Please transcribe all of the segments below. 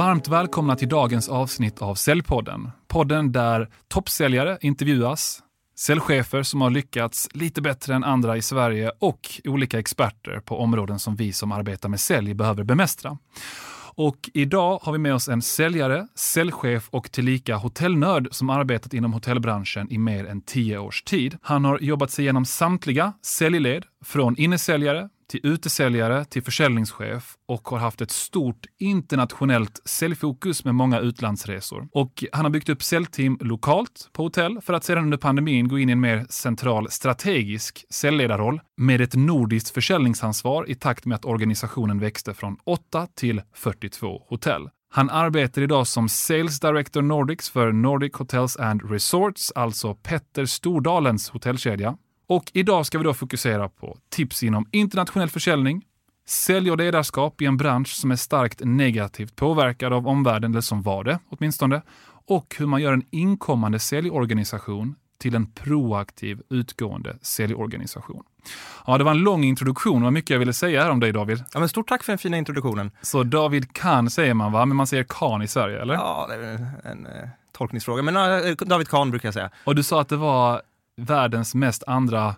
Varmt välkomna till dagens avsnitt av Säljpodden. Podden där toppsäljare intervjuas, säljchefer som har lyckats lite bättre än andra i Sverige och olika experter på områden som vi som arbetar med sälj behöver bemästra. Och idag har vi med oss en säljare, säljchef och tillika hotellnörd som arbetat inom hotellbranschen i mer än tio års tid. Han har jobbat sig igenom samtliga säljled, från innesäljare till utesäljare till försäljningschef och har haft ett stort internationellt säljfokus med många utlandsresor. Och han har byggt upp säljteam lokalt på hotell för att sedan under pandemin gå in i en mer central strategisk säljledarroll med ett nordiskt försäljningsansvar i takt med att organisationen växte från 8 till 42 hotell. Han arbetar idag som Sales Director Nordics för Nordic Hotels and Resorts, alltså Petter Stordalens hotellkedja. Och idag ska vi då fokusera på tips inom internationell försäljning, sälj och ledarskap i en bransch som är starkt negativt påverkad av omvärlden, eller som var det åtminstone, och hur man gör en inkommande säljorganisation till en proaktiv utgående säljorganisation. Ja, det var en lång introduktion. Vad mycket jag ville säga här om dig David. Ja, men stort tack för den fina introduktionen. Så David Kahn säger man va? Men man säger Kahn i Sverige, eller? Ja, det är en, en, en tolkningsfråga. Men uh, David Kahn brukar jag säga. Och du sa att det var världens mest andra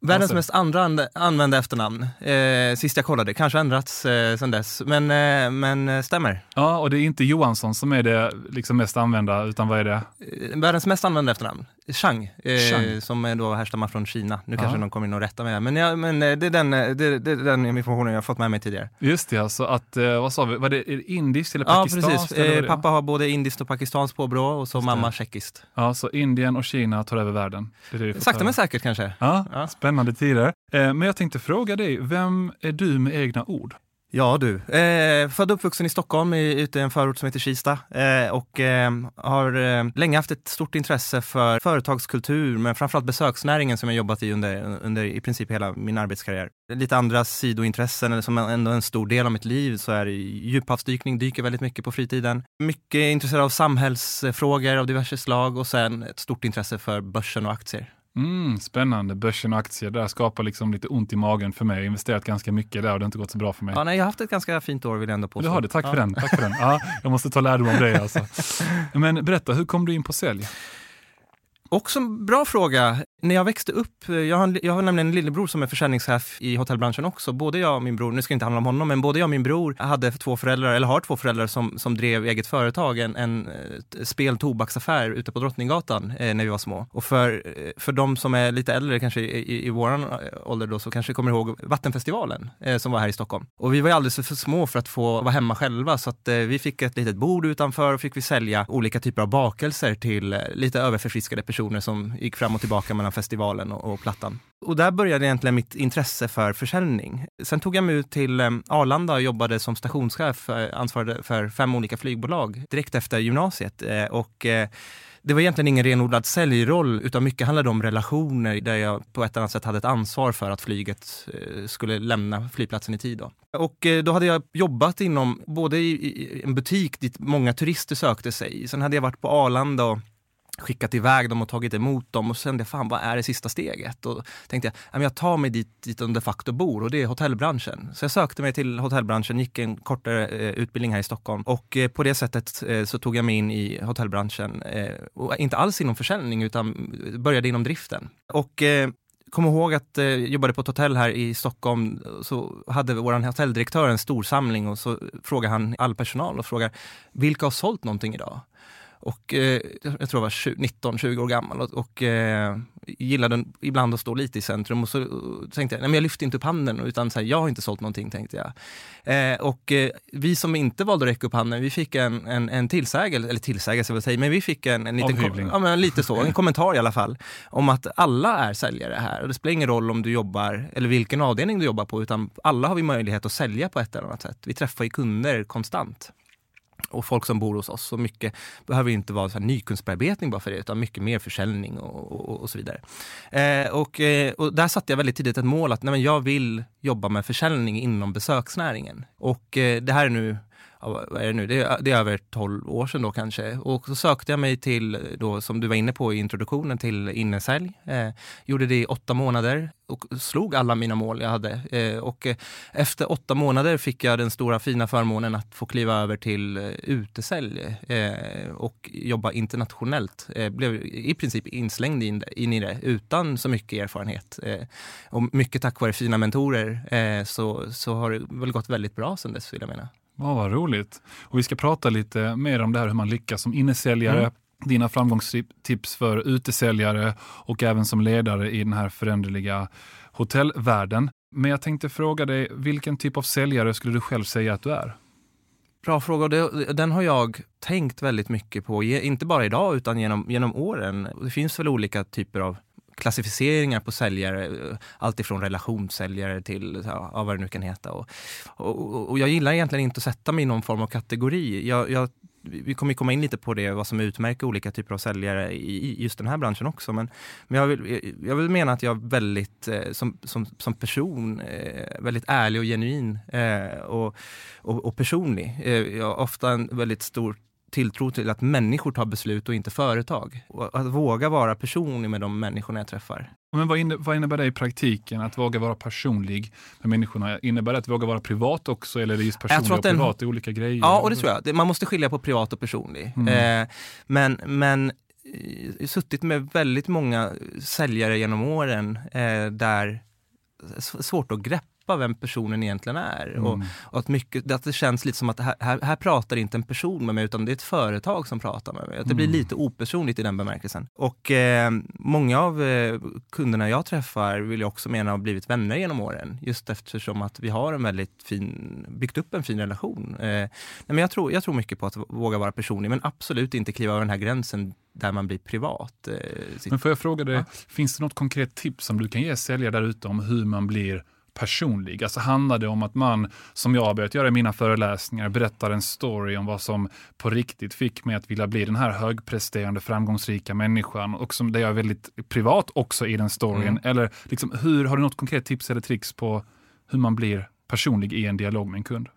Världens alltså. mest andra använda efternamn. Eh, sist jag kollade, kanske ändrats eh, sedan dess, men, eh, men eh, stämmer. Ja, och det är inte Johansson som är det liksom mest använda, utan vad är det? Eh, världens mest använda efternamn, Chang, eh, som då härstammar från Kina. Nu kanske någon kommer in och rättar mig, men, ja, men eh, det, är den, det, det, är den informationen jag har fått med mig tidigare. Just det, alltså att, vad sa vi, var det indiskt eller pakistanskt? Ja, precis. pappa har både indiskt och pakistanskt påbrå och så mamma tjeckiskt. Ja, så Indien och Kina tar över världen. Sakta men säkert kanske. Ja, ja. spännande tider. Eh, men jag tänkte fråga dig, vem är du med egna ord? Ja du, eh, född och uppvuxen i Stockholm, i, ute i en förort som heter Kista eh, och eh, har eh, länge haft ett stort intresse för företagskultur, men framförallt besöksnäringen som jag jobbat i under, under i princip hela min arbetskarriär. Lite andra sidointressen, eller som ändå en stor del av mitt liv, så är djuphavsdykning, dyker väldigt mycket på fritiden. Mycket intresserad av samhällsfrågor av diverse slag och sen ett stort intresse för börsen och aktier. Mm, spännande. Börsen och aktier, det skapar liksom lite ont i magen för mig. Jag har investerat ganska mycket där och det har inte gått så bra för mig. Ja, nej, jag har haft ett ganska fint år vill jag ändå påstå. Du har det, tack ja. för den. Tack för den. Ja, jag måste ta lärdom av dig alltså. Men berätta, hur kom du in på sälj? Också en bra fråga. När jag växte upp, jag har, jag har nämligen en lillebror som är försäljningschef i hotellbranschen också. Både jag och min bror, nu ska det inte handla om honom, men både jag och min bror hade två föräldrar, eller har två föräldrar som, som drev eget företag, en, en eh, spel tobaksaffär ute på Drottninggatan eh, när vi var små. Och för, eh, för de som är lite äldre, kanske i, i, våran eh, ålder då, så kanske kommer ihåg Vattenfestivalen eh, som var här i Stockholm. Och vi var ju alldeles för små för att få vara hemma själva, så att eh, vi fick ett litet bord utanför och fick vi sälja olika typer av bakelser till eh, lite överförfriskade personer som gick fram och tillbaka mellan festivalen och, och plattan. Och där började egentligen mitt intresse för försäljning. Sen tog jag mig ut till eh, Arlanda och jobbade som stationschef, eh, ansvarade för fem olika flygbolag direkt efter gymnasiet. Eh, och det var egentligen ingen renodlad säljroll, utan mycket handlade om relationer där jag på ett annat sätt hade ett ansvar för att flyget skulle lämna flygplatsen i tid. Då. Och då hade jag jobbat inom, både i en butik dit många turister sökte sig, sen hade jag varit på Arlanda och skickat iväg dem och tagit emot dem och sen det fan vad är det sista steget? Och tänkte jag, jag tar mig dit, dit de de facto bor och det är hotellbranschen. Så jag sökte mig till hotellbranschen, gick en kortare eh, utbildning här i Stockholm och eh, på det sättet eh, så tog jag mig in i hotellbranschen. Eh, och inte alls inom försäljning utan började inom driften. Och eh, kom ihåg att jag eh, jobbade på ett hotell här i Stockholm, så hade vår hotelldirektör en stor samling och så frågade han all personal och frågar, vilka har sålt någonting idag? Och eh, jag tror jag var 19-20 år gammal och, och eh, gillade ibland att stå lite i centrum. Och så och tänkte jag, nej men jag lyfte inte upp handen utan så här, jag har inte sålt någonting tänkte jag. Eh, och eh, vi som inte valde att räcka upp handen, vi fick en, en, en tillsägelse, eller tillsägelse vill säga, men vi fick en, en liten, ja, men lite så, en kommentar i alla fall, om att alla är säljare här. Och det spelar ingen roll om du jobbar, eller vilken avdelning du jobbar på, utan alla har vi möjlighet att sälja på ett eller annat sätt. Vi träffar ju kunder konstant och folk som bor hos oss. Så mycket behöver inte vara så här nykundsbearbetning bara för det, utan mycket mer försäljning och, och, och så vidare. Eh, och, eh, och, där satte jag väldigt tidigt ett mål att nej, jag vill jobba med försäljning inom besöksnäringen. Och eh, det här är nu vad är det nu, det är, det är över 12 år sedan då kanske. Och så sökte jag mig till, då, som du var inne på i introduktionen, till innesälj. Eh, gjorde det i åtta månader och slog alla mina mål jag hade. Eh, och eh, efter åtta månader fick jag den stora fina förmånen att få kliva över till eh, utesälj eh, och jobba internationellt. Eh, blev i princip inslängd in, in, i det utan så mycket erfarenhet. Eh, och mycket tack vare fina mentorer eh, så, så har det väl gått väldigt bra sedan dess vill jag mena. Ja, vad roligt. Och vi ska prata lite mer om det här hur man lyckas som innesäljare, mm. dina framgångstips för utesäljare och även som ledare i den här föränderliga hotellvärlden. Men jag tänkte fråga dig, vilken typ av säljare skulle du själv säga att du är? Bra fråga. Den har jag tänkt väldigt mycket på, inte bara idag utan genom, genom åren. Det finns väl olika typer av klassificeringar på säljare, eh, alltifrån relationssäljare till ja, vad det nu kan heta. Och, och, och, jag gillar egentligen inte att sätta mig i någon form av kategori. Jag, jag, vi kommer komma in lite på det, vad som utmärker olika typer av säljare i just den här branschen också. Men, men jag, vill, jag vill mena att jag är väldigt, eh, som, som, som person, eh, väldigt ärlig och genuin och, och, och personlig. Jag har ofta en väldigt stor tilltro till att människor tar beslut och inte företag. Och att våga vara personlig med de människorna jag träffar. Men vad, innebär, vad innebär det i praktiken, att våga vara personlig med människorna? Innebär det att våga vara privat också, eller är det just personlig och privat, den, olika grejer? Ja, och det tror jag. Man måste skilja på privat och personlig. Mm. Eh, men, men har suttit med väldigt många säljare genom åren eh, där svårt att greppa greppa vem personen egentligen är. Mm. Och, och, att, mycket, att det känns lite som att här, här, här, pratar inte en person med mig utan det är ett företag som pratar med mig. Att det blir mm. lite opersonligt i den bemärkelsen. Och eh, många av eh, kunderna jag träffar vill jag också mena har blivit vänner genom åren. Just eftersom att vi har en väldigt fin, byggt upp en fin relation. Eh, nej, men jag, tror, jag tror mycket på att våga vara personlig men absolut inte kliva över den här gränsen där man blir privat. Eh, men får jag fråga dig, ja. finns det något konkret tips som du kan ge säljare där ute om hur man blir personlig. Alltså handlar det om att man, som jag har börjat göra i mina föreläsningar, berättar en story om vad som på riktigt fick mig att vilja bli den här högpresterande, framgångsrika människan och som där jag är väldigt privat också i den storyn. Mm. Eller liksom, hur, har du något konkret tips eller tricks på hur man blir personlig i en dialog med en kund?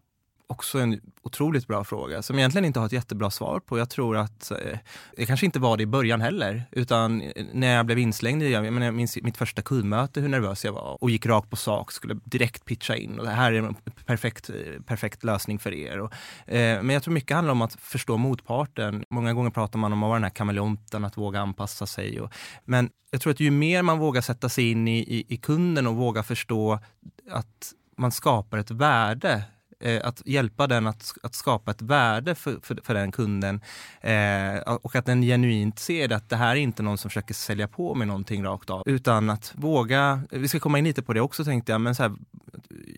Också en otroligt bra fråga som egentligen inte har ett jättebra svar på. Jag tror att eh, det kanske inte var det i början heller, utan eh, när jag blev inslängd i jag, jag minns mitt första kundmöte hur nervös jag var och gick rakt på sak, skulle direkt pitcha in och det här är en perfekt, eh, perfekt lösning för er. Och, eh, men jag tror mycket handlar om att förstå motparten. Många gånger pratar man om att vara den här kameleonten, att våga anpassa sig. Och, men jag tror att ju mer man vågar sätta sig in i, i, i kunden och våga förstå att man skapar ett värde eh, att hjälpa den att, att skapa ett värde för, för, för den kunden eh, och att den genuint ser att det här är inte någon som försöker sälja på med någonting rakt av, utan att våga, vi ska komma in lite på det också tänkte jag, men så här,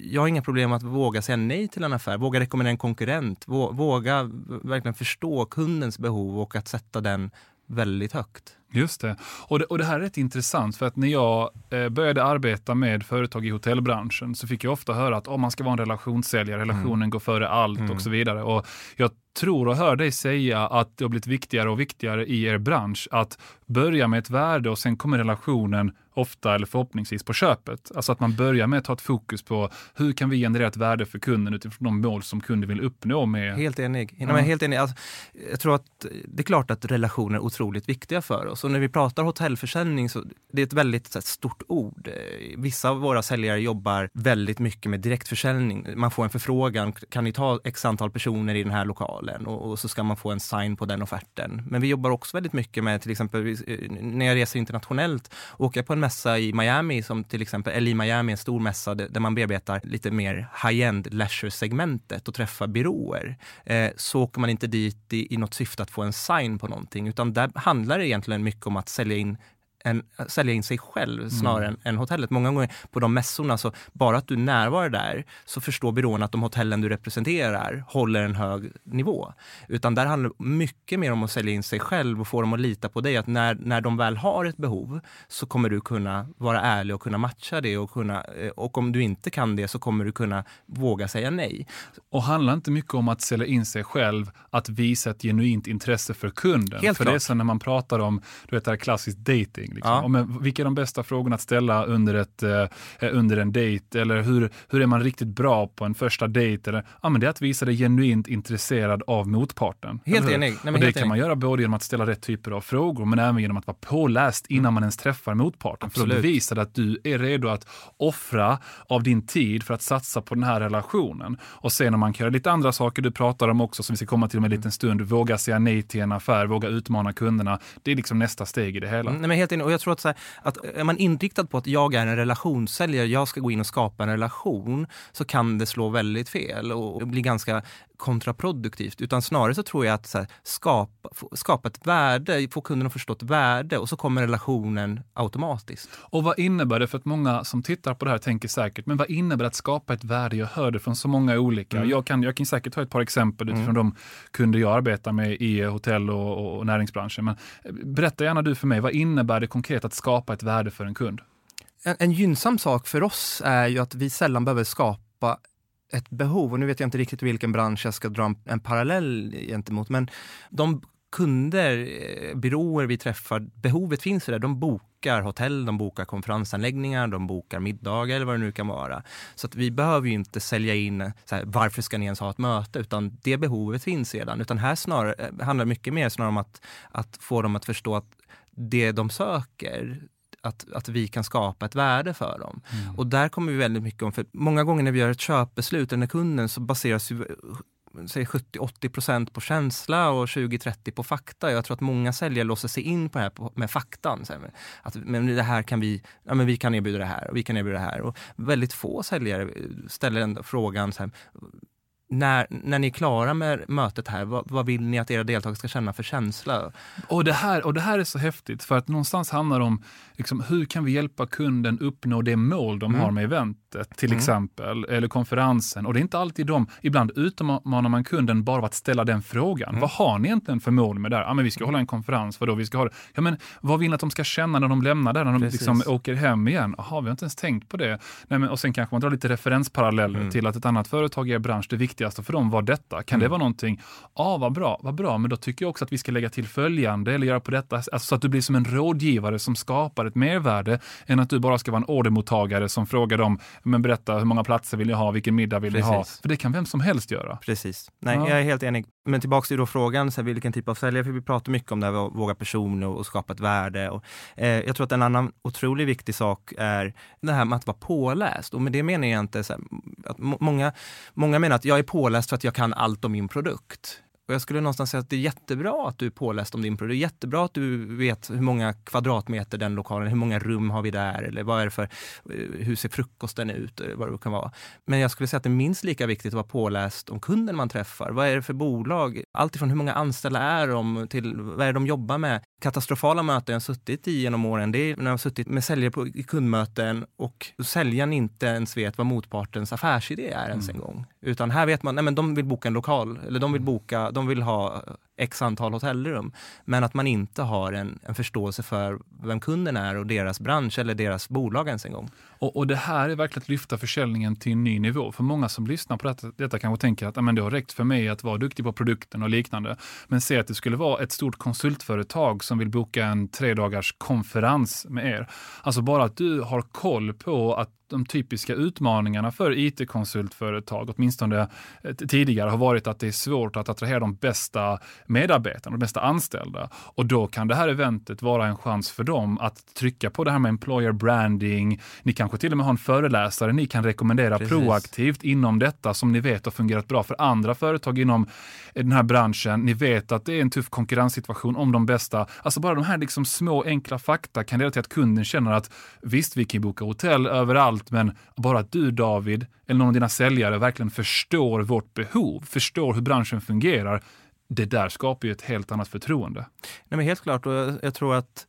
jag har inga problem att våga säga nej till en affär, våga rekommendera en konkurrent, våga verkligen förstå kundens behov och att sätta den väldigt högt. Just det. Och, det. och det här är rätt intressant för att när jag eh, började arbeta med företag i hotellbranschen så fick jag ofta höra att oh, man ska vara en relationssäljare, relationen mm. går före allt mm. och så vidare. Och jag tror och hör dig säga att det har blivit viktigare och viktigare i er bransch att börja med ett värde och sen kommer relationen ofta eller förhoppningsvis på köpet. Alltså att man börjar med att ha ett fokus på hur kan vi generera ett värde för kunden utifrån de mål som kunden vill uppnå med... Helt enig. Mm. Jag, helt enig. Alltså, jag tror att det är klart att relationer är otroligt viktiga för oss och när vi pratar hotellförsäljning så det är ett väldigt ett stort ord. Vissa av våra säljare jobbar väldigt mycket med direktförsäljning. Man får en förfrågan, kan ni ta x antal personer i den här lokalen och, och så ska man få en sign på den offerten. Men vi jobbar också väldigt mycket med till exempel när jag reser internationellt åker på en mässa i Miami, som till exempel, eller i Miami, en stor mässa där man bearbetar lite mer high-end leisure-segmentet och träffar byråer, eh, så åker man inte dit i, i något syfte att få en sign på någonting, utan där handlar det egentligen mycket om att sälja in en, sälja in sig själv mm. snarare mm. än, än, hotellet. Många gånger på de mässorna, så bara att du närvarar där så förstår byrån att de hotellen du representerar håller en hög nivå. Utan där handlar det mycket mer om att sälja in sig själv och få dem att lita på dig. Att när, när de väl har ett behov så kommer du kunna vara ärlig och kunna matcha det. Och, kunna, eh, och om du inte kan det så kommer du kunna våga säga nej. Och handlar inte mycket om att sälja in sig själv, att visa ett genuint intresse för kunden? Helt för klart. det är så när man pratar om du vet, det här klassiskt dating Liksom. Ja. Men, vilka är de bästa frågorna att ställa under, ett, eh, under en dejt? Eller hur, hur är man riktigt bra på en första dejt? Eller, ja, men det är att visa dig genuint intresserad av motparten. Helt enig. Nej, men och det kan man enig. göra både genom att ställa rätt typer av frågor, men även genom att vara påläst innan man ens träffar motparten. För Absolut. att bevisa att du är redo att offra av din tid för att satsa på den här relationen. Och sen när man kan göra lite andra saker du pratar om också, som vi ska komma till om en liten stund, våga säga nej till en affär, våga utmana kunderna. Det är liksom nästa steg i det hela. Mm, Nej, men helt enig. Och jag tror att, så här, att är man inriktad på att jag är en relationssäljare, jag ska gå in och skapa en relation, så kan det slå väldigt fel och, och bli ganska kontraproduktivt. Utan snarare så tror jag att så här, skapa, skapa ett värde, få kunden att förstå ett värde och så kommer relationen automatiskt. Och vad innebär det? För att många som tittar på det här tänker säkert, men vad innebär det att skapa ett värde? Jag hör det från så många olika. Mm. Jag, kan, jag kan säkert ta ett par exempel utifrån de kunder jag arbetar med i hotell och, och, och näringsbranschen. Men eh, berätta gärna du för mig, vad innebär det konkret att skapa ett värde för en kund? En, en gynnsam sak för oss är ju att vi sällan behöver skapa ett behov. Och nu vet jag inte riktigt vilken bransch jag ska dra en, en parallell gentemot, men de kunder, eh, byråer vi träffar, behovet finns där. De bokar hotell, de bokar konferensanläggningar, de bokar middagar eller vad det nu kan vara. Så att vi behöver ju inte sälja in så här, varför ska ni ens ha ett möte, utan det behovet finns redan. Utan här snarare, eh, handlar det mycket mer snarare om att, att få dem att förstå att det de söker att, att vi kan skapa ett värde för dem. Och där kommer vi väldigt mycket om, för många gånger när vi gör ett köpbeslut, den här kunden, så baseras ju säg 70-80% på känsla och 20-30% på fakta. Jag tror att många säljare låser sig in på det här med faktan. Så här, att men det här kan vi, ja, men vi kan erbjuda det här och vi kan erbjuda det här. Och väldigt få säljare ställer ändå frågan så här, när, när ni är klara med mötet här, vad, vad vill ni att era deltagare ska känna för känsla? Och det, här, och det här är så häftigt, för att någonstans handlar det om liksom, hur kan vi hjälpa kunden uppnå det mål de Mm. har med eventet, till Mm. exempel, eller konferensen. Och det är inte alltid de, ibland utmanar man kunden bara att ställa den frågan. Mm. Vad har ni egentligen för mål med det här? Ja, men vi ska hålla en konferens, vadå? Vi ska ha det. Ja, men vad vill ni att de ska känna när de lämnar där, när de Precis. liksom åker hem igen? Jaha, vi har inte ens tänkt på det. Nej, men, och sen kanske man drar lite referensparalleller Mm. till att ett annat företag i er bransch, det viktigaste för dem var detta. Kan det Mm. vara någonting? Ja, vad bra, vad bra, men då tycker jag också att vi ska lägga till följande eller göra på detta, alltså så att du blir som en rådgivare som skapar ett mervärde än att du bara ska vara en ordermottagare som frågar dem, men berätta hur många platser vill ni ha, vilken middag vill ni ha? Precis. För det kan vem som helst göra. Precis. Nej, Ja. jag är helt enig. Men tillbaks till då frågan, så här, vilken typ av säljare, för vi pratar mycket om det här, att våga person och, och skapa ett värde. Och, eh, jag tror att en annan otroligt viktig sak är det här med att vara påläst. Och med det menar jag inte så här, att må- många, många menar att jag är påläst för att jag kan allt om min produkt. Och jag skulle någonstans säga att det är jättebra att du är påläst om din produkt. Det är jättebra att du vet hur många kvadratmeter den lokalen, hur många rum har vi där eller vad är det för, eh, hur ser frukosten ut, eller vad det kan vara. Men jag skulle säga att det är minst lika viktigt att vara påläst om kunden man träffar. Vad är det för bolag? Allt ifrån hur många anställda är de till vad är det de jobbar med? Katastrofala möten jag har suttit i genom åren, det är när jag har suttit med säljare på, i kundmöten och säljaren inte ens vet vad motpartens affärsidé är ens en gång. Utan här vet man, nej men de vill boka en lokal, eller de vill boka, de vill ha x antal hotellrum. Men att man inte har en, en förståelse för vem kunden är och deras bransch eller deras bolag ens en gång. Och, och det här är verkligen att lyfta försäljningen till en ny nivå. För många som lyssnar på detta, detta kanske tänker att det har räckt för mig att vara duktig på produkten och liknande. Men se att det skulle vara ett stort konsultföretag som vill boka en tre dagars konferens med er. Alltså bara att du har koll på att de typiska utmaningarna för IT-konsultföretag, åtminstone eh, tidigare, har varit att det är svårt att attrahera de bästa medarbetarna, de bästa anställda. Och då kan det här eventet vara en chans för dem att trycka på det här med employer branding. Ni kanske till och med har en föreläsare ni kan rekommendera Precis. proaktivt inom detta som ni vet har fungerat bra för andra företag inom den här branschen. Ni vet att det är en tuff konkurrenssituation om de bästa. Alltså bara de här liksom små enkla fakta kan leda till att kunden känner att visst, vi kan boka hotell överallt, men bara att du David eller någon av dina säljare verkligen förstår vårt behov, förstår hur branschen fungerar. Det där skapar ju ett helt annat förtroende. Nej, men helt klart, och jag, jag tror att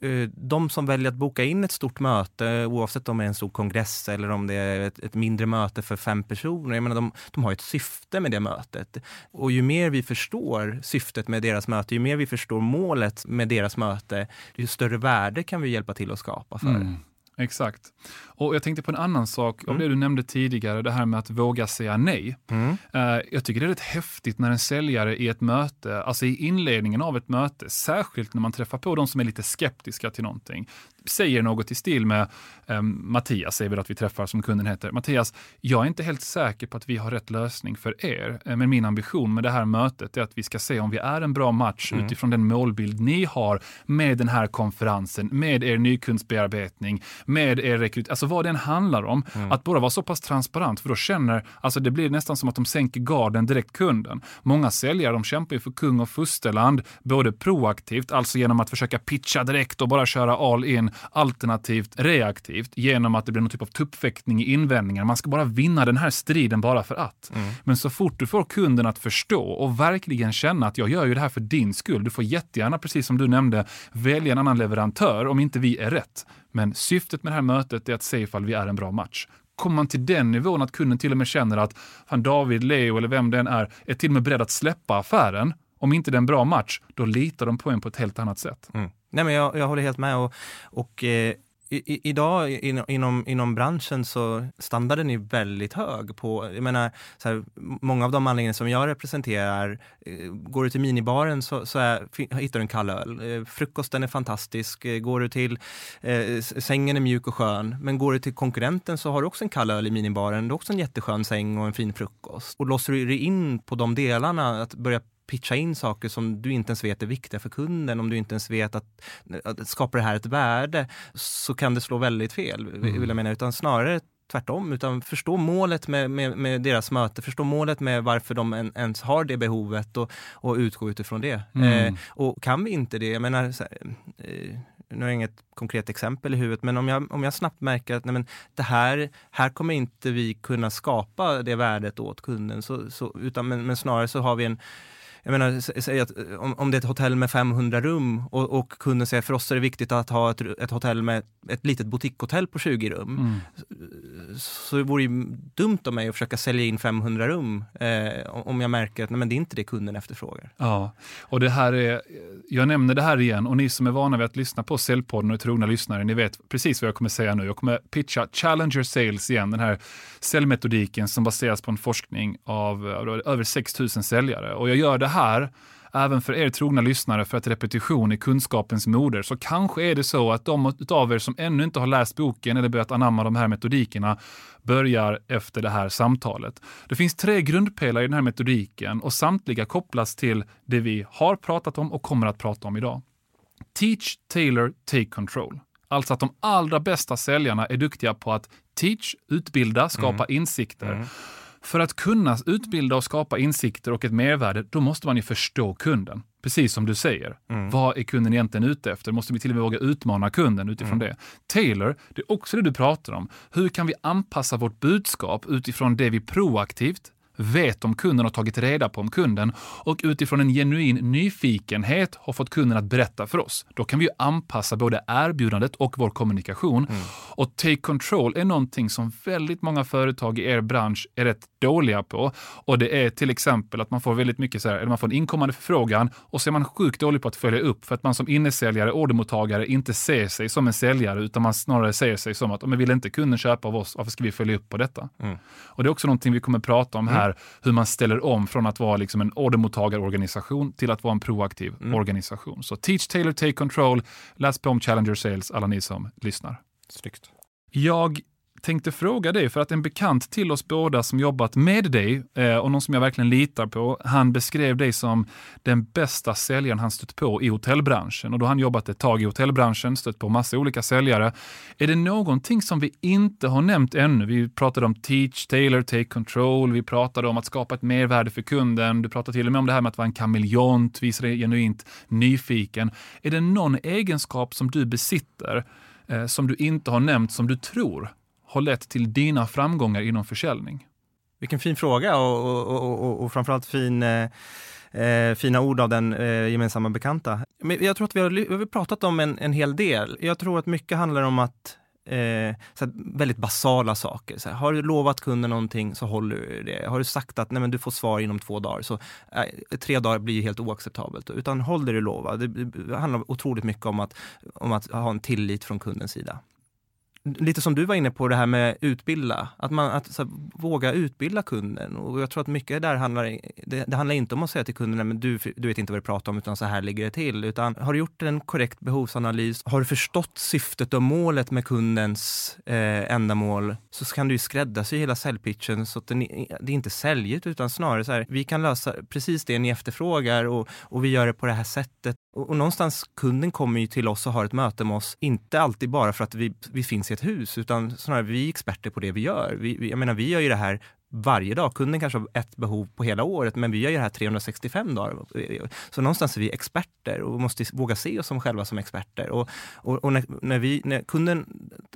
eh, de som väljer att boka in ett stort möte, oavsett om det är en stor kongress eller om det är ett, ett mindre möte för fem personer, jag menar, de, de har ett syfte med det mötet. Och ju mer vi förstår syftet med deras möte, ju mer vi förstår målet med deras möte, ju större värde kan vi hjälpa till att skapa för. Mm. Exakt. Och jag tänkte på en annan sak av Mm. det du nämnde tidigare, det här med att våga säga nej. Mm. Eh, Jag tycker det är rätt häftigt när en säljare i ett möte, alltså i inledningen av ett möte, särskilt när man träffar på de som är lite skeptiska till någonting, säger något i stil med ehm, Mattias, säger vi att vi träffar som kunden heter. Mattias, jag är inte helt säker på att vi har rätt lösning för er, eh, men min ambition med det här mötet är att vi ska se om vi är en bra match Mm. utifrån den målbild ni har med den här konferensen, med er nykundsbearbetning, med er rekryt, alltså vad den handlar om. Att bara vara så pass transparent, för då känner, alltså det blir nästan som att de sänker garden direkt kunden. Många säljare, de kämpar ju för kung och fosterland, både proaktivt, alltså genom att försöka pitcha direkt och bara köra all in, alternativt reaktivt, genom att det blir någon typ av tuppfäktning i invändningar. Man ska bara vinna den här striden bara för att. Men så fort du får kunden att förstå och verkligen känna att jag gör ju det här för din skull, du får jättegärna, precis som du nämnde, välja en annan leverantör om inte vi är rätt. Men syftet med det här mötet är att se ifall vi är en bra match. Kommer man till den nivån att kunden till och med känner att han David, Leo eller vem det än är, är till och med beredd att släppa affären, om inte det är en bra match, då litar de på en på ett helt annat sätt. Mm. Nej, men jag, jag håller helt med. Och, och eh, i, i, idag in, inom, inom branschen så standarden är väldigt hög på, jag menar, så här, många av de anläggningar som jag representerar, eh, går du till minibaren så, så är, hittar du en kall öl. Eh, frukosten är fantastisk, eh, går du till eh, sängen är mjuk och skön, men går du till konkurrenten så har du också en kall öl i minibaren, du har också en jätteskön säng och en fin frukost. Och låser du dig in på de delarna, att börja pitcha in saker som du inte ens vet är viktiga för kunden, om du inte ens vet att, att skapar det här ett värde, så kan det slå väldigt fel, vill jag mena, utan snarare tvärtom, utan förstå målet med, med, med deras möte, förstå målet med varför de en, ens har det behovet och, och utgå utifrån det. Mm. Eh, och kan vi inte det, jag menar, så här, eh, nu har jag inget konkret exempel i huvudet, men om jag, om jag snabbt märker att nej men, det här, här kommer inte vi kunna skapa det värdet åt kunden, så, så, utan, men, men snarare så har vi en jag menar, sä- säg att eh, om, om det är ett hotell med 500 rum och, och kunden säger för oss är det viktigt att ha ett, ett hotell med ett litet boutiquehotell på 20 rum. Mm. Så det vore ju dumt av mig att försöka sälja in 500 rum eh, om jag märker att nej, men det är inte det kunden efterfrågar. Ja, och det här är, jag nämner det här igen och ni som är vana vid att lyssna på Säljpodden och är trogna lyssnare, ni vet precis vad jag kommer säga nu. Jag kommer pitcha Challenger Sales igen, den här säljmetodiken som baseras på en forskning av över 6000 säljare. Och jag gör det här även för er trogna lyssnare för att repetition är kunskapens moder. Så kanske är det så att de av er som ännu inte har läst boken eller börjat anamma de här metodikerna börjar efter det här samtalet. Det finns tre grundpelare i den här metodiken och samtliga kopplas till det vi har pratat om och kommer att prata om idag. Teach, tailor, take control. Alltså att de allra bästa säljarna är duktiga på att teach, utbilda, skapa insikter. För att kunna utbilda och skapa insikter och ett mervärde, då måste man ju förstå kunden. Precis som du säger. Vad är kunden egentligen ute efter? Måste vi till och med våga utmana kunden utifrån det? Taylor, det är också det du pratar om. Hur kan vi anpassa vårt budskap utifrån det vi proaktivt vet om kunden och tagit reda på om kunden och utifrån en genuin nyfikenhet har fått kunden att berätta för oss. Då kan vi ju anpassa både erbjudandet och vår kommunikation. Och take control är någonting som väldigt många företag i er bransch är rätt dåliga på. Och det är till exempel att man får väldigt mycket så här, eller man får en inkommande förfrågan och så är man sjukt dålig på att följa upp för att man som innesäljare, ordermottagare inte ser sig som en säljare utan man snarare ser sig som att om vill inte kunden köpa av oss, varför ska vi följa upp på detta? Och det är också någonting vi kommer prata om här, hur man ställer om från att vara liksom en ordermottagarorganisation till att vara en proaktiv organisation. Så teach, tailor, take control. Läs på om Challenger Sales, alla ni som lyssnar. Snyggt. Jag tänkte fråga dig, för att en bekant till oss båda som jobbat med dig eh, och någon som jag verkligen litar på, han beskrev dig som den bästa säljaren han stött på i hotellbranschen. Och då har han jobbat ett tag i hotellbranschen, stött på massa olika säljare. Är det någonting som vi inte har nämnt ännu? Vi pratade om teach, tailor, take control, vi pratade om att skapa ett mervärde för kunden, du pratade till och med om det här med att vara en kameleont, visa dig genuint nyfiken. Är det någon egenskap som du besitter eh, som du inte har nämnt, som du tror har lett till dina framgångar inom försäljning? Vilken fin fråga och, och, och, och, framförallt fin, eh, eh, fina ord av den eh, gemensamma bekanta. Men jag tror att vi har, vi har pratat om en, en hel del. Jag tror att mycket handlar om att Eh, så här, väldigt basala saker. Så här, har du lovat kunden någonting så håller du det. Har du sagt att nej, men du får svar inom två dagar så eh, tre dagar blir helt oacceptabelt. Utan håll det du lovar. Det, det handlar otroligt mycket om att, om att ha en tillit från kundens sida lite som du var inne på det här med utbilda, att man att, här, våga utbilda kunden. Och jag tror att mycket där handlar, det, det handlar inte om att säga till kunden, men du, du vet inte vad du pratar om, utan så här ligger det till. Utan har du gjort en korrekt behovsanalys, har du förstått syftet och målet med kundens eh, ändamål, så kan du skräddarsy hela säljpitchen så att den, det är inte säljet, utan snarare så här, vi kan lösa precis det ni efterfrågar och, och vi gör det på det här sättet. Och, och någonstans, kunden kommer ju till oss och har ett möte med oss, inte alltid bara för att vi, vi finns i ett hus, utan snarare vi är experter på det vi gör. Vi, vi, jag menar, vi gör ju det här varje dag. Kunden kanske har ett behov på hela året, men vi gör ju det här 365 dagar. Så någonstans är vi experter och måste våga se oss som själva som experter. Och, och, och när, när, vi, när kunden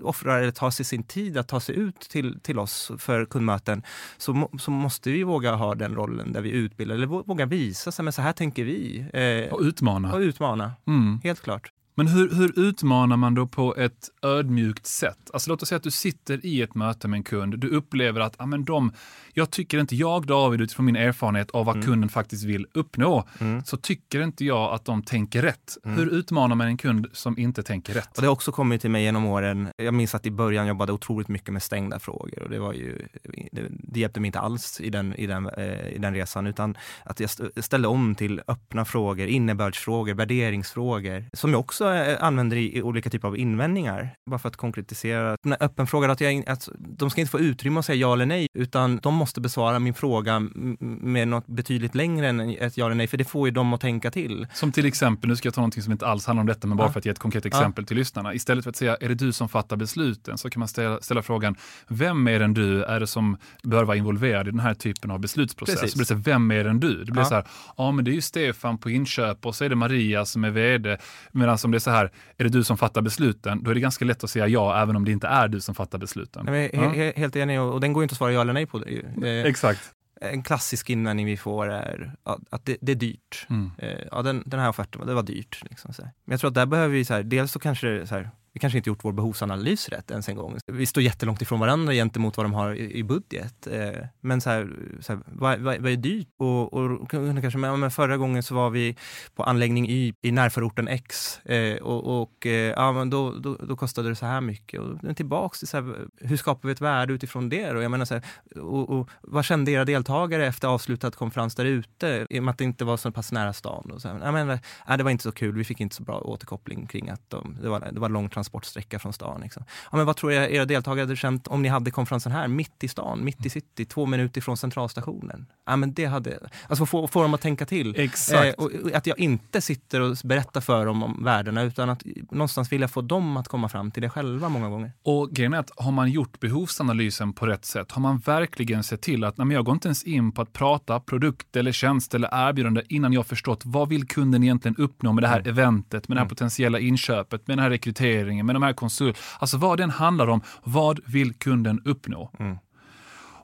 offrar eller tar sig sin tid att ta sig ut till, till oss för kundmöten, så, så måste vi våga ha den rollen där vi utbildar, eller våga visa, så, men så här tänker vi. Eh, och utmana. Och utmana, mm. helt klart. Men hur, hur, utmanar man då på ett ödmjukt sätt? Alltså låt oss säga att du sitter i ett möte med en kund. Du upplever att ah, men de, jag tycker inte jag David utifrån min erfarenhet av vad mm. kunden faktiskt vill uppnå, mm. så tycker inte jag att de tänker rätt. Mm. Hur utmanar man en kund som inte tänker rätt? Och det har också kommit till mig genom åren. Jag minns att i början jobbade otroligt mycket med stängda frågor och det var ju, det, det hjälpte mig inte alls i den, i, den, eh, i den resan, utan att jag ställde om till öppna frågor, innebördsfrågor, värderingsfrågor, som jag också Eh, använder i olika typer av invändningar. Bara för att konkretisera. Den öppen fråga, att, jag, att de ska inte få utrymme att säga ja eller nej, utan de måste besvara min fråga med något betydligt längre än ett ja eller nej, för det får ju dem att tänka till. Som till exempel, nu ska jag ta någonting som inte alls handlar om detta, men bara ja. för att ge ett konkret exempel ja. till lyssnarna. Istället för att säga, är det du som fattar besluten? Så kan man ställa, ställa frågan, vem mer än du är det som bör vara involverad i den här typen av beslutsprocess? Precis. Så blir så här, vem mer än du? Det blir ja. så här, ja men det är ju Stefan på inköp och så är det Maria som är vd. Medan om det är så här, är det du som fattar besluten? Då är det ganska lätt att säga ja, även om det inte är du som fattar besluten. Nej, ja. he helt enig, och den går inte att svara ja eller nej på. Det. Exakt. En klassisk invändning vi får är att det, det är dyrt. Mm. Eh, ja, den, den här offerten, det var dyrt. Liksom, Men jag tror att där behöver vi, så här, dels så kanske det, så här, vi kanske inte gjort vår behovsanalys rätt ens en gång. Vi står jättelångt ifrån varandra gentemot vad de har i, i budget. Eh, men så här, så här, vad, vad, vad, är dyrt? Och, och kanske, men förra gången så var vi på anläggning Y i närförorten X eh, och, och eh, ja, men då, då, då, kostade det så här mycket. Och tillbaks till så här, hur skapar vi ett värde utifrån det? Och, jag menar, så här, och, och, vad kände era deltagare efter avslutad konferens där ute? I och med att det inte var så pass nära stan. Och så här, jag menar, nej, det var inte så kul, vi fick inte så bra återkoppling kring att de, det, var, det var långt transportsträcka från stan. Liksom. Ja, men vad tror jag era deltagare hade känt om ni hade konferensen här, mitt i stan, mitt i city, två minuter från centralstationen? Ja, men det hade, alltså få, få dem att tänka till. Exakt. Eh, och, att jag inte sitter och berättar för dem om värdena, utan att någonstans vill jag få dem att komma fram till det själva många gånger. Och grejen är att har man gjort behovsanalysen på rätt sätt, har man verkligen sett till att nej, jag går inte ens in på att prata produkt eller tjänst eller erbjudande innan jag förstått vad vill kunden egentligen uppnå med det här mm. eventet, med det här mm. potentiella inköpet, med den här rekryteringen rekryteringen, med de här konsult... Alltså vad den handlar om, vad vill kunden uppnå? Mm.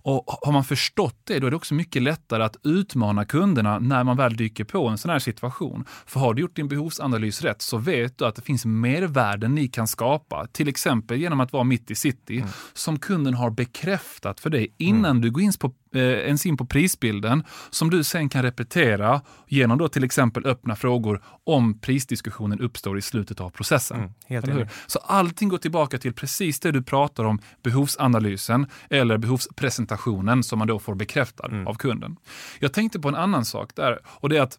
Och har man förstått det, då är det också mycket lättare att utmana kunderna när man väl dyker på en sån här situation. För har du gjort din behovsanalys rätt så vet du att det finns mervärden ni kan skapa, till exempel genom att vara mitt i city, mm. som kunden har bekräftat för dig innan mm. du går in på eh, ens in på prisbilden som du sen kan repetera genom då till exempel öppna frågor om prisdiskussionen uppstår i slutet av processen. Mm, Så allting går tillbaka till precis det du pratar om, behovsanalysen eller behovspresentationen som man då får bekräftad mm. av kunden. Jag tänkte på en annan sak där och det är att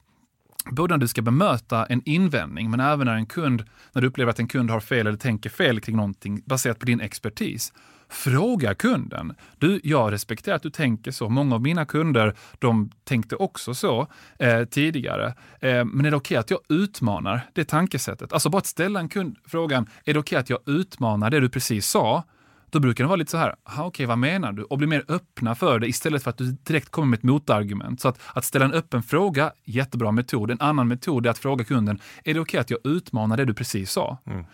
både när du ska bemöta en invändning, men även när en kund, när du upplever att en kund har fel eller tänker fel kring någonting baserat på din expertis, Fråga kunden. Du, jag respekterar att du tänker så. Många av mina kunder, de tänkte också så eh, tidigare. Eh, men är det okej okay att jag utmanar det tankesättet? Alltså bara att ställa en kund frågan, är det okej okay att jag utmanar det du precis sa? Då brukar det vara lite så här, okej, okay, vad menar du? Och bli mer öppna för det istället för att du direkt kommer med ett motargument. Så att, att ställa en öppen fråga, jättebra metod. En annan metod är att fråga kunden, är det okej okay att jag utmanar det du precis sa? Mm.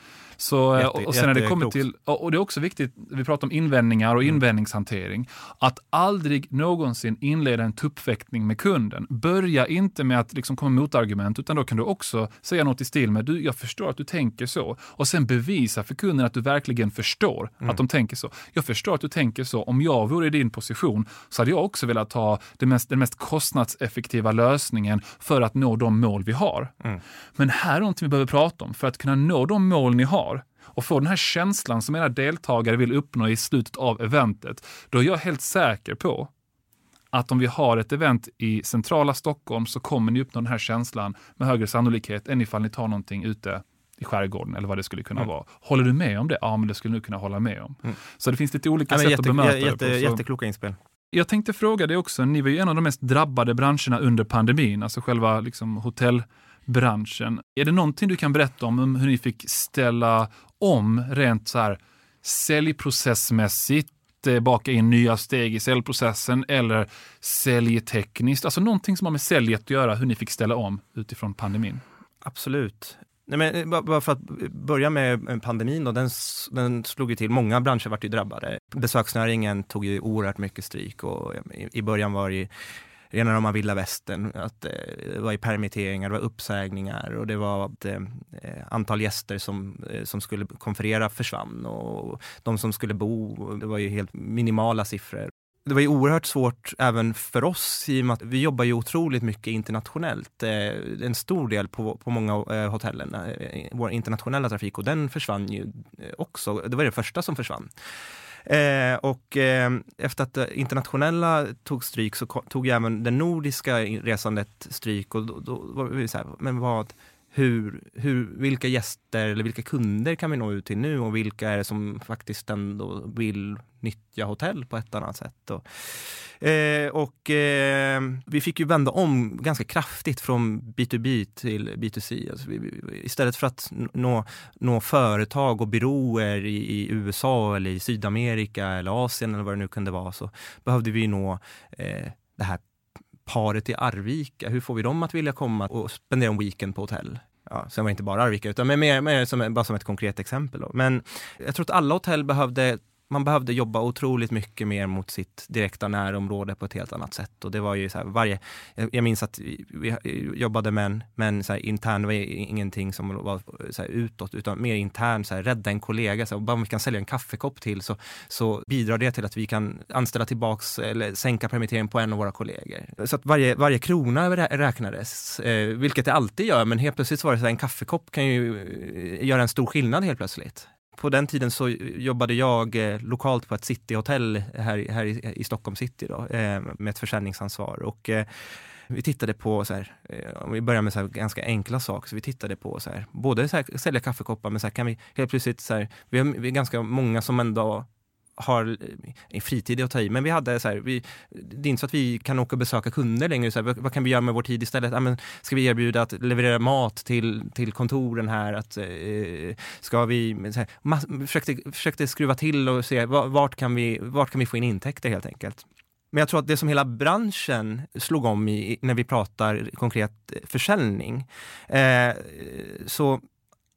Så, Jätte, och sen när det kommer till, och det är också viktigt, vi pratar om invändningar och mm. invändningshantering, att aldrig någonsin inleda en tuppfäktning med kunden. Börja inte med att liksom komma med motargument, utan då kan du också säga något i stil med, du, jag förstår att du tänker så, och sen bevisa för kunden att du verkligen förstår mm. att de tänker så. Jag förstår att du tänker så, om jag vore i din position så hade jag också velat ha det mest, den mest kostnadseffektiva lösningen för att nå de mål vi har. Mm. Men här är någonting vi behöver prata om, för att kunna nå de mål ni har, och få den här känslan som era deltagare vill uppnå i slutet av eventet, då är jag helt säker på att om vi har ett event i centrala Stockholm så kommer ni uppnå den här känslan med högre sannolikhet än ifall ni tar någonting ute i skärgården eller vad det skulle kunna mm. vara. Håller du med om det? Ja, men det skulle du kunna hålla med om. Mm. Så det finns lite olika ja, sätt jätte, att bemöta jätte, det på. Så. Jättekloka inspel. Jag tänkte fråga dig också, ni var ju en av de mest drabbade branscherna under pandemin, alltså själva liksom hotellbranschen. Är det någonting du kan berätta om hur ni fick ställa om rent så här säljprocessmässigt, eh, baka in nya steg i säljprocessen eller säljtekniskt, alltså någonting som har med säljet att göra, hur ni fick ställa om utifrån pandemin? Absolut. Nej, men eh, bara för att börja med eh, pandemin, då, den, den slog ju till. Många branscher vart ju drabbade. Besöksnäringen tog ju oerhört mycket stryk och i, i början var det rena rama vilda västern. Att, eh, det var i permitteringar, det var uppsägningar och det var att eh, antal gäster som, eh, som skulle konferera försvann och de som skulle bo, det var ju helt minimala siffror det var ju oerhört svårt även för oss i och med att vi jobbar ju otroligt mycket internationellt. En stor del på, på många hotellen, vår internationella trafik och den försvann ju också. Det var det första som försvann. Eh, och eh, efter att det internationella tog stryk så tog ju även det nordiska resandet stryk och då, då var vi så här, men vad, hur, hur, vilka gäster eller vilka kunder kan vi nå ut till nu och vilka är det som faktiskt ändå vill nyttja hotell på ett annat sätt. Och, eh, och eh, vi fick ju vända om ganska kraftigt från B2B till B2C. Alltså vi, vi, istället för att nå, nå företag och byråer i, i, USA eller i Sydamerika eller Asien eller vad det nu kunde vara så behövde vi nå eh, det här paret i Arvika, hur får vi dem att vilja komma och spendera en weekend på hotell? Ja, sen var det inte bara Arvika, utan mer, mer som, bara som ett konkret exempel. Då. Men jag tror att alla hotell behövde man behövde jobba otroligt mycket mer mot sitt direkta närområde på ett helt annat sätt. Och det var ju så här, varje, jag minns att vi eh, jobbade med en, med en så här intern, det var ingenting som var så här utåt, utan mer intern, så här, rädda en kollega. Så här, bara om vi kan sälja en kaffekopp till så, så bidrar det till att vi kan anställa tillbaks eller sänka permitteringen på en av våra kollegor. Så att varje, varje krona räknades, eh, vilket det alltid gör, men helt plötsligt var det så här, en kaffekopp kan ju eh, göra en stor skillnad helt plötsligt. På den tiden så jobbade jag eh, lokalt på ett cityhotell här, här i, i Stockholm city då, eh, med ett försäljningsansvar. Och, eh, vi tittade på, så här, eh, om vi börjar med så här, ganska enkla saker, så vi tittade på så här, både så här, sälja kaffekoppar, men så här, kan vi helt plötsligt, så här, vi, har, vi är ganska många som ändå har eh, fritid fritid att ta i, men vi hade så här, vi, det är inte så att vi kan åka och besöka kunder längre. Så här, vad, vad, kan vi göra med vår tid istället? Ja, men ska vi erbjuda att leverera mat till, till kontoren här? Att, eh, ska vi, så här, mass, försökte, försökte skruva till och se vart kan, vi, vart kan vi få in intäkter helt enkelt. Men jag tror att det som hela branschen slog om i, när vi pratar konkret eh, försäljning, eh, så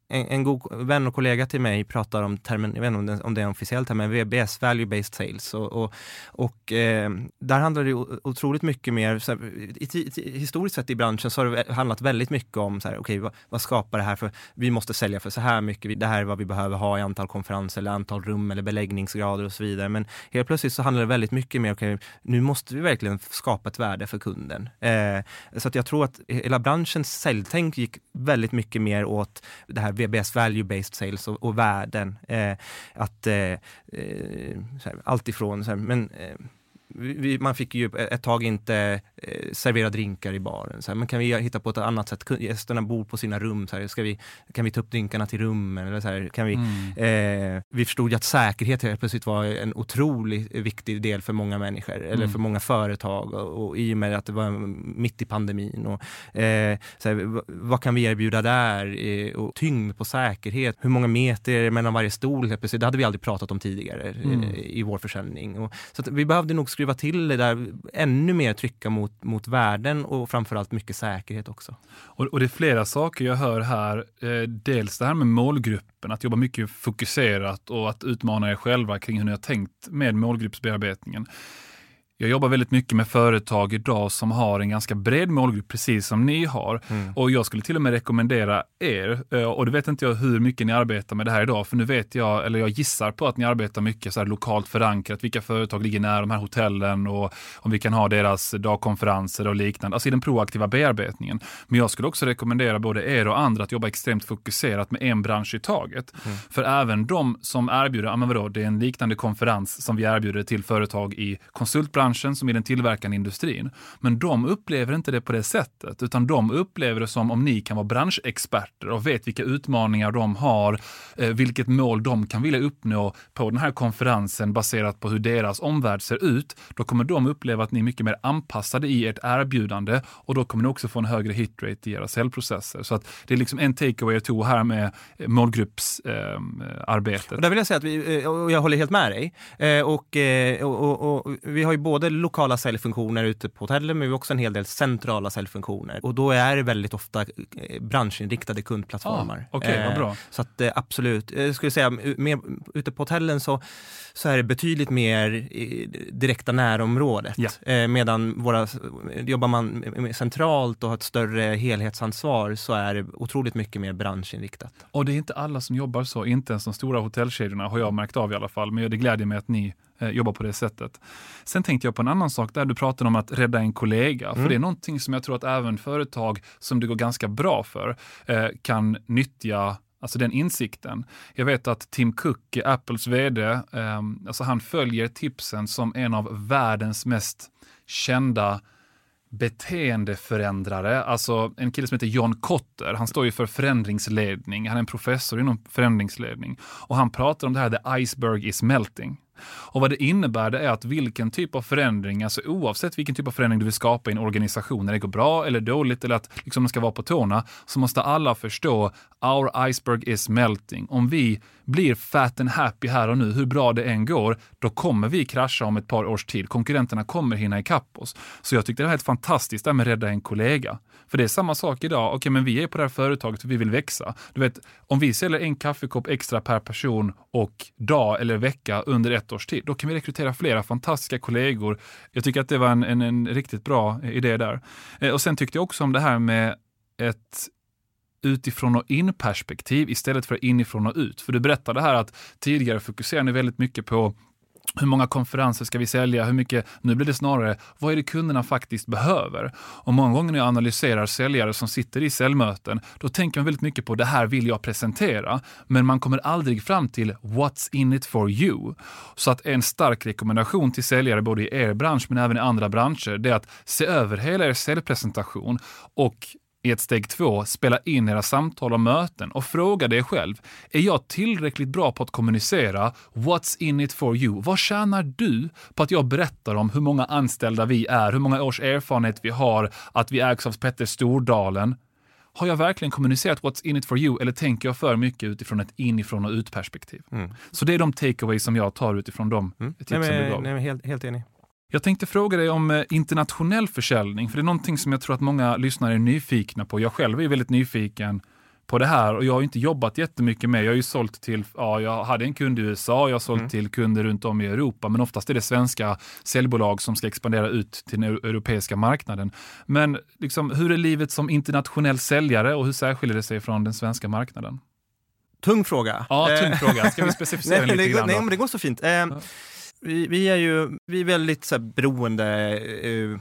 en, en, god vän och kollega till mig pratar om termen, jag vet inte om det, om det är en officiell term, men VBS, Value Based Sales. Och, och, och eh, där handlar det otroligt mycket mer, så här, i, i, historiskt sett i branschen så har det handlat väldigt mycket om, så här, okay, vad, vad, skapar det här för, vi måste sälja för så här mycket, det här är vad vi behöver ha i antal konferenser eller antal rum eller beläggningsgrader och så vidare. Men helt plötsligt så handlar det väldigt mycket mer, okay, nu måste vi verkligen skapa ett värde för kunden. Eh, så att jag tror att hela branschens säljtänk gick väldigt mycket mer åt det här VBS, value-based sales och, och värden. Eh, att eh, eh här, allt ifrån, så här, men eh, vi, man fick ju ett tag inte eh, servera drinkar i baren. Så här, men kan vi hitta på ett annat sätt? Gästerna bor på sina rum. Så här, ska vi, kan vi ta upp drinkarna till rummen? Eller så här, kan vi, mm. eh, vi förstod ju att säkerhet helt plötsligt var en otroligt viktig del för många människor, mm. eller för många företag. Och, och i och med att det var mitt i pandemin. Och, eh, så här, vad kan vi erbjuda där? Eh, och tyngd på säkerhet. Hur många meter mellan varje stol? Helt plötsligt? Det hade vi aldrig pratat om tidigare mm. Eh, i vår försäljning. Och, så vi behövde nog skruva till det där, ännu mer trycka mot, mot värden och framförallt mycket säkerhet också. Och, och det är flera saker jag hör här. Eh, dels det här med målgruppen, att jobba mycket fokuserat och att utmana er själva kring hur ni har tänkt med målgruppsbearbetningen. Jag jobbar väldigt mycket med företag idag som har en ganska bred målgrupp, precis som ni har. Mm. Och jag skulle till och med rekommendera er, eh, och det vet inte jag hur mycket ni arbetar med det här idag, för nu vet jag, eller jag gissar på att ni arbetar mycket så här lokalt förankrat, vilka företag ligger nära de här hotellen och om vi kan ha deras dagkonferenser och liknande, alltså i den proaktiva bearbetningen. Men jag skulle också rekommendera både er och andra att jobba extremt fokuserat med en bransch i taget. Mm. För även de som erbjuder, ja men vadå, det är en liknande konferens som vi erbjuder till företag i konsultbranschen branschen som i den tillverkande industrin. Men de upplever inte det på det sättet, utan de upplever det som om ni kan vara branschexperter och vet vilka utmaningar de har, eh, vilket mål de kan vilja uppnå på den här konferensen baserat på hur deras omvärld ser ut. Då kommer de uppleva att ni är mycket mer anpassade i ert erbjudande och då kommer ni också få en högre hitrate i era säljprocesser. Så att det är liksom en takeaway jag tog här med målgruppsarbetet. Eh, eh, eh och där vill jag säga att vi, och jag håller helt med dig. Eh, och, och, och, och, vi har ju både både lokala säljfunktioner ute på hotellen, men vi har också en hel del centrala säljfunktioner. Och då är det väldigt ofta eh, branschinriktade kundplattformar. Ah, okay, vad bra. Eh, så att eh, absolut, jag skulle säga mer, ute på hotellen så, så är det betydligt mer i direkta närområdet. Ja. Medan våra, jobbar man centralt och har ett större helhetsansvar så är det otroligt mycket mer branschinriktat. Och det är inte alla som jobbar så, inte ens de stora hotellkedjorna har jag märkt av i alla fall. Men det glädjer mig att ni eh, jobbar på det sättet. Sen tänkte jag på en annan sak där du pratade om att rädda en kollega. Mm. För det är någonting som jag tror att även företag som det går ganska bra för eh, kan nyttja Alltså den insikten. Jag vet att Tim Cook, Apples vd, eh, alltså han följer tipsen som en av världens mest kända beteendeförändrare, alltså en kille som heter John Kotter. Han står ju för förändringsledning. Han är en professor inom förändringsledning och han pratar om det här the iceberg is melting. Och vad det innebär det är att vilken typ av förändring, alltså oavsett vilken typ av förändring du vill skapa i en organisation, när det går bra eller dåligt eller att liksom de ska vara på tårna, så måste alla förstå our iceberg is melting. Om vi blir fat and happy här och nu, hur bra det än går, då kommer vi krascha om ett par års tid. Konkurrenterna kommer hinna ikapp oss. Så jag tyckte det var helt fantastiskt det här med rädda en kollega. För det är samma sak idag. Okej, men vi är på det här företaget och vi vill växa. Du vet, om vi säljer en kaffekopp extra per person och dag eller vecka under ett års tid, då kan vi rekrytera flera fantastiska kollegor. Jag tycker att det var en, en, en riktigt bra idé där. Eh, och sen tyckte jag också om det här med ett utifrån och in perspektiv istället för inifrån och ut. För du berättade här att tidigare fokuserade ni väldigt mycket på hur många konferenser ska vi sälja? Hur mycket? Nu blir det snarare, vad är det kunderna faktiskt behöver? Och många gånger när jag analyserar säljare som sitter i säljmöten, då tänker man väldigt mycket på det här vill jag presentera, men man kommer aldrig fram till what's in it for you. Så att en stark rekommendation till säljare, både i er bransch men även i andra branscher, det är att se över hela er säljpresentation och i ett steg två, spela in era samtal och möten och fråga dig själv, är jag tillräckligt bra på att kommunicera “What's in it for you?” Vad tjänar du på att jag berättar om hur många anställda vi är, hur många års erfarenhet vi har, att vi ägs av Petter Stordalen? Har jag verkligen kommunicerat what's in it for you eller tänker jag för mycket utifrån ett inifrån och ut perspektiv? Mm. Så det är de takeaways som jag tar utifrån de mm. tipsen nej, men, du gav. Nej, helt, helt enig. Jag tänkte fråga dig om eh, internationell försäljning, för det är någonting som jag tror att många lyssnare är nyfikna på. Jag själv är väldigt nyfiken på det här och jag har inte jobbat jättemycket med. Jag har ju sålt till, ja, jag hade en kund i USA, jag har sålt mm. till kunder runt om i Europa, men oftast är det svenska säljbolag som ska expandera ut till den europeiska marknaden. Men liksom, hur är livet som internationell säljare och hur särskiljer det sig från den svenska marknaden? Tung fråga. Ja, tung fråga. Ska vi specificera nej, lite grann? Nej, men det går så fint. Eh, vi, vi, är ju vi är väldigt så här, beroende, uh,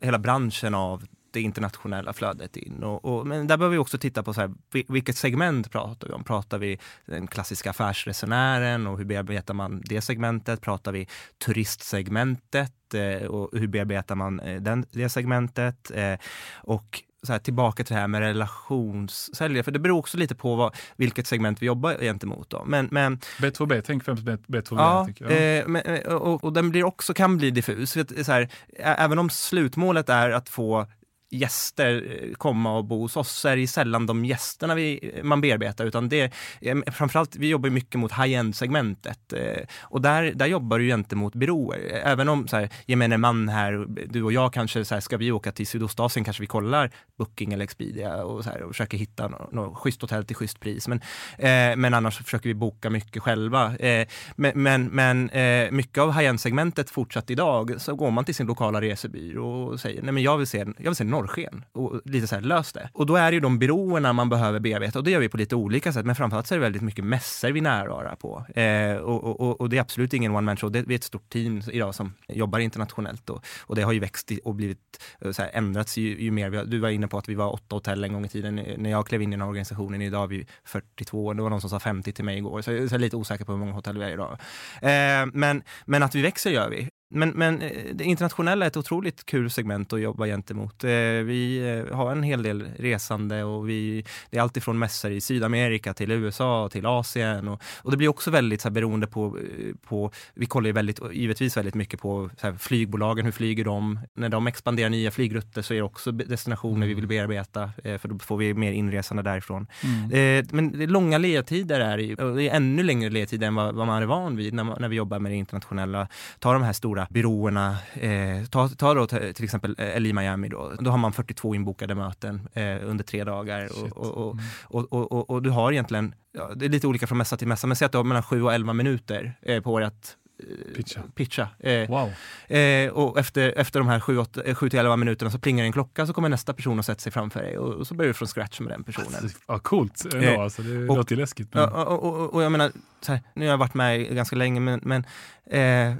hela branschen av det internationella flödet in. Och, och, men där behöver vi också titta på så här, vilket segment pratar vi om? Pratar vi den klassiska affärsresenären och hur bearbetar man det segmentet? Pratar vi turistsegmentet eh, och hur bearbetar man eh, den, det segmentet? Eh, och så här, tillbaka till det här med relationssäljare, för det beror också lite på vad, vilket segment vi jobbar gentemot. Då. Men, men, B2B, tänk främst B2B. Ja, jag. Eh, men, och, och den blir också, kan bli diffus. Så här, även om slutmålet är att få gäster eh, komma och bo hos oss så är det sällan de gästerna vi, man bearbetar utan det är framförallt, vi jobbar mycket mot high-end segmentet eh, och där, där jobbar du gentemot byråer. Eh, även om så här, gemene man här, du och jag kanske, så här, ska vi åka till Sydostasien kanske vi kollar Booking eller Expedia och, så här, och försöker hitta något, något schysst hotell till schysst pris. Men, eh, men annars försöker vi boka mycket själva. Eh, men men, men eh, mycket av high-end-segmentet fortsatt idag så går man till sin lokala resebyrå och säger nej men jag vill se, jag vill se norrsken och lite så här lös det. Och då är det ju de byråerna man behöver bearbeta och det gör vi på lite olika sätt. Men framförallt så är det väldigt mycket mässor vi närvarar på. Eh, och, och, och, det är absolut ingen one man show. Det, vi är ett stort team idag som jobbar internationellt och, och det har ju växt och blivit eh, så här, ändrats ju, ju mer. Du var inne på att vi var åtta hotell en gång i tiden eh, när jag klev in i den här organisationen. Idag är vi 42, det var någon som sa 50 till mig igår. Så jag är lite osäker på hur många hotell vi är idag. Eh, men, men att vi växer gör vi. Men, men eh, det internationella är ett otroligt kul segment att jobba gentemot. Eh, vi eh, har en hel del resande och vi, det är alltifrån mässor i Sydamerika till USA till Asien. Och, och det blir också väldigt så här, beroende på, på, vi kollar ju väldigt, givetvis väldigt mycket på här, flygbolagen, hur flyger de? När de expanderar nya flygrutter så är det också destinationer vi vill bearbeta, för då får vi mer inresande därifrån. Mm. Men det är långa ledtider är, och det är ännu längre ledtider än vad, vad man är van vid när, man, när vi jobbar med det internationella. Ta de här stora stora byråerna. Eh, ta, ta då till exempel eh, LI Miami då. Då har man 42 inbokade möten eh, under tre dagar och, och, mm. och, och, och, du har egentligen, ja, det är lite olika från mässa till mässa, men säg att du har mellan 7 och 11 minuter eh, på dig att eh, Pitcha. pitcha. Eh, wow. eh, och efter, efter de här 7-11 eh, minuterna så plingar en klocka så kommer nästa person och sätter sig framför dig och, och så börjar du från scratch med den personen. Alltså, ja, coolt ändå, eh, alltså, det och, låter läskigt. Men... Och, och, och, jag menar, här, nu har jag varit med ganska länge men, men eh,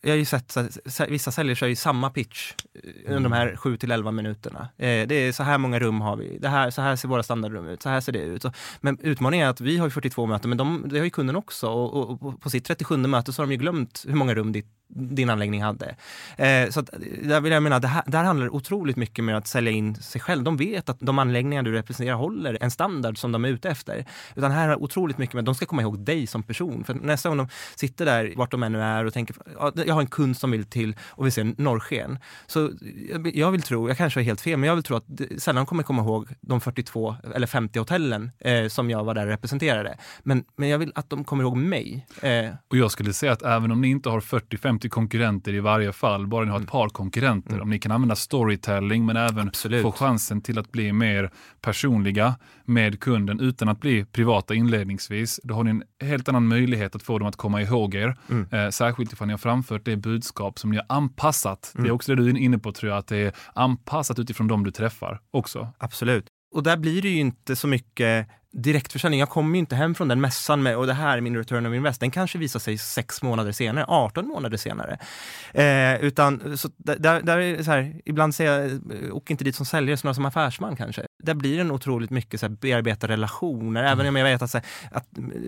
jag har ju sett vissa kör ju samma pitch under mm. de här 7 till 11 minuterna. Eh, det är så här många rum har vi, det här, så här ser våra standardrum ut, så här ser det ut. Men utmaningen är att vi har 42 möten, men de, det har ju kunden också och, och, och på sitt 37 möte så har de ju glömt hur många rum ditt din anläggning hade. Eh, så att, där vill jag mena, det här, där handlar det otroligt mycket med att sälja in sig själv. De vet att de anläggningar du representerar håller en standard som de är ute efter. Utan här är otroligt mycket med att de ska komma ihåg dig som person. För nästa gång de sitter där, vart de än nu är och tänker, jag har en kund som vill till och vill se norrsken. Så jag vill tro, jag kanske har helt fel, men jag vill tro att sällan kommer komma ihåg de 42 eller 50 hotellen eh, som jag var där och representerade. Men, men jag vill att de kommer ihåg mig. Eh. Och jag skulle säga att även om ni inte har 40-50 50 konkurrenter i varje fall, bara ni har ett mm. par konkurrenter. Mm. Om ni kan använda storytelling men även Absolut. få chansen till att bli mer personliga med kunden utan att bli privata inledningsvis. Då har ni en helt annan möjlighet att få dem att komma ihåg er. Mm. Eh, särskilt ifall ni har framfört det budskap som ni har anpassat. Det är mm. också det du är inne på tror jag, att det är anpassat utifrån dem du träffar också. Absolut. Och där blir det ju inte så mycket direktförsäljning. Jag kommer ju inte hem från den mässan med och det här är min return of invest. Den kanske visar sig sex månader senare, 18 månader senare. Eh, utan så där, där är så här, ibland säger jag, åk inte dit som säljare, snarare som affärsman kanske. Där blir det otroligt mycket så här, bearbeta relationer, mm. även om jag vet att, så här, att,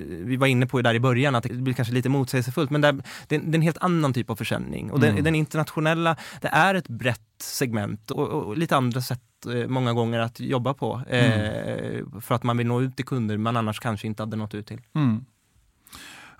vi var inne på det där i början, att det blir kanske lite motsägelsefullt, men där, det, det är en helt annan typ av försäljning. Och mm. den, den internationella, det är ett brett segment och, och lite andra sätt Eh, många gånger att jobba på. Eh, mm. För att man vill nå ut till kunder man annars kanske inte hade nått ut till. Mm.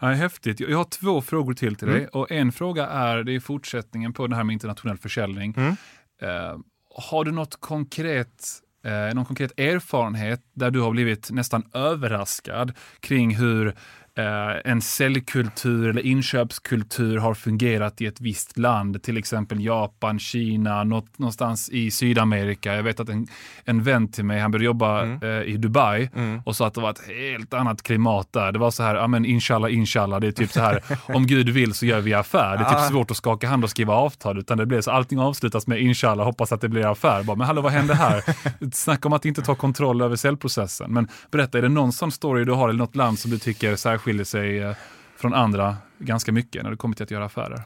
Ja, häftigt. Jag har två frågor till till mm. dig. Och en fråga är, det är fortsättningen på det här med internationell försäljning. Mm. Eh, har du något konkret eh, någon konkret erfarenhet där du har blivit nästan överraskad kring hur eh, en säljkultur eller inköpskultur har fungerat i ett visst land, till exempel Japan, Kina, något, någonstans i Sydamerika. Jag vet att en, en vän till mig, han började jobba mm. eh, i Dubai mm. och sa att det var ett helt annat klimat där. Det var så här, ja men inshallah, inshallah, det är typ så här, om Gud vill så gör vi affär. Det är typ svårt att skaka hand och skriva avtal, utan det blir så allting avslutas med inshallah, hoppas att det blir affär. Bara, men hallå, vad händer här? Snacka om att inte ta kontroll över säljprocessen. Men berätta, är det någon sån story du har eller något land som du tycker särskilt skiljer sig eh, från andra ganska mycket när det kommer till att göra affärer?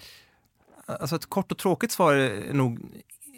Alltså ett kort och tråkigt svar är nog